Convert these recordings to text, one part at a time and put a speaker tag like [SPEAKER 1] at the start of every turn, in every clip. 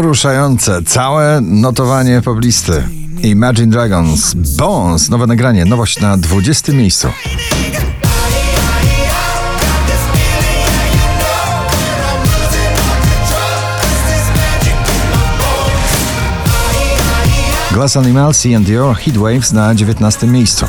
[SPEAKER 1] Wzruszające, całe notowanie poblisty. Imagine Dragons, Bones, nowe nagranie, nowość na 20 miejscu. Glass Animals i Endure Heatwaves na 19 miejscu.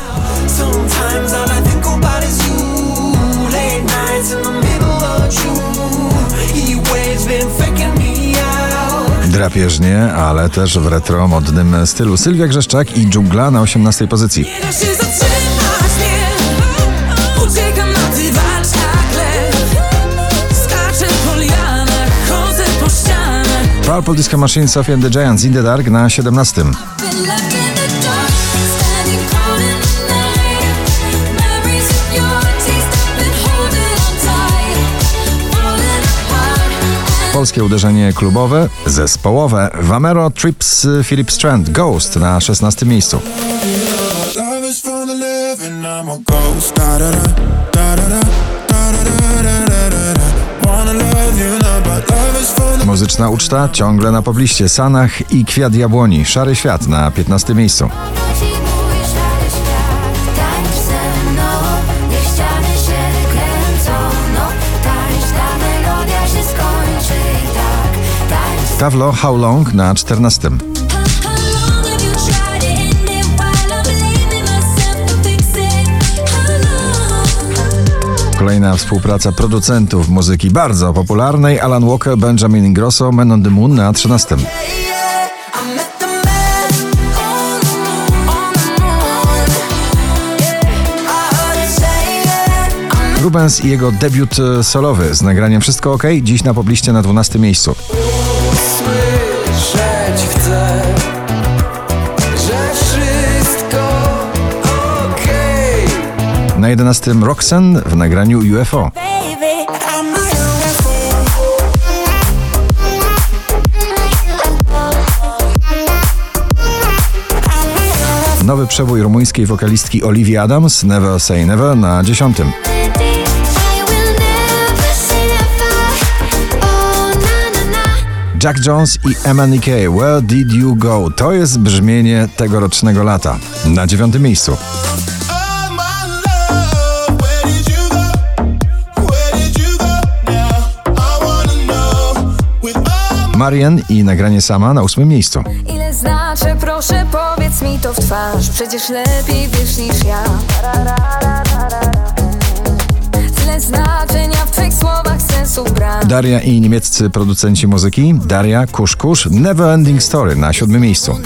[SPEAKER 1] Drapieżnie, ale też w retro modnym stylu. Sylwia Grzeszczak i Dżungla na 18 pozycji. Purple Disco Machine, Sophie and the Giants, In the Dark na 17. Polskie uderzenie klubowe, zespołowe. Vamero Trips Philip Strand, Ghost na 16 miejscu. Muzyczna uczta ciągle na pobliście. Sanach i Kwiat Jabłoni, Szary Świat na 15 miejscu. Tawlo How Long na 14.
[SPEAKER 2] How long have you tried to end it while I'm blaming myself to fix it? How long?
[SPEAKER 1] Kolejna współpraca producentów muzyki bardzo popularnej. Alan Walker, Benjamin Ingrosso, Men on the Moon na 13.
[SPEAKER 3] Yeah, I met the man on the moon, on the moon. Yeah, I heard it say it. I'm
[SPEAKER 1] Rubens i jego debiut solowy z nagraniem Wszystko OK, dziś na pobliście na 12 miejscu.
[SPEAKER 3] Słyszeć chcę, że wszystko okej.
[SPEAKER 1] Na 11 Roxanne w nagraniu UFO. Nowy przebój rumuńskiej wokalistki Olivia Adams, Never Say Never na 10. Jack Jones i MNK, Where Did You Go? To jest brzmienie tegorocznego lata. Na dziewiątym miejscu. Marian i nagranie sama na ósmym miejscu.
[SPEAKER 4] Ile znaczy, proszę powiedz mi to w twarz Przecież lepiej wiesz niż ja Tyle
[SPEAKER 1] Daria i niemieccy producenci muzyki. Daria, Kusz Kusz, Never Ending Story na siódmym miejscu.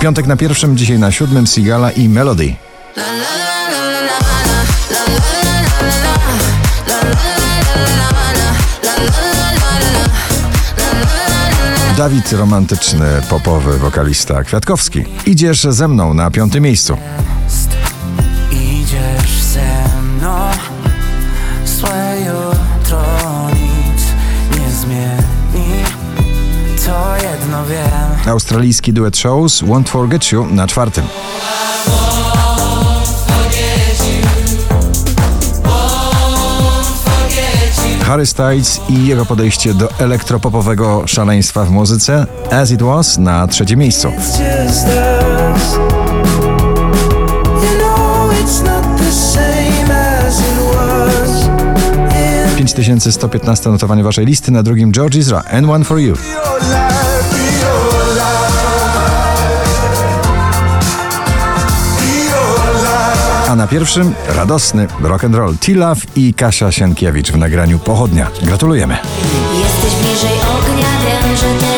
[SPEAKER 1] Piątek na pierwszym, dzisiaj na siódmym Sigala i Melody. Dawid romantyczny, popowy wokalista Kwiatkowski. Idziesz ze mną na piątym miejscu.
[SPEAKER 3] Idziesz ze mną, złe jutro nic nie zmieni. To jedno wiem.
[SPEAKER 1] Australijski duet shows Won't Forget You na czwartym. Harry Styles i jego podejście do elektropopowego szaleństwa w muzyce As It Was na trzecim miejscu.
[SPEAKER 3] Was. In
[SPEAKER 1] 5115 notowanie waszej listy, na drugim George Ezra and One For You. A na pierwszym radosny rock and roll T-Love i Kasia Sienkiewicz w nagraniu Pochodnia. Gratulujemy.
[SPEAKER 2] Jesteś bliżej ognia, wiem, że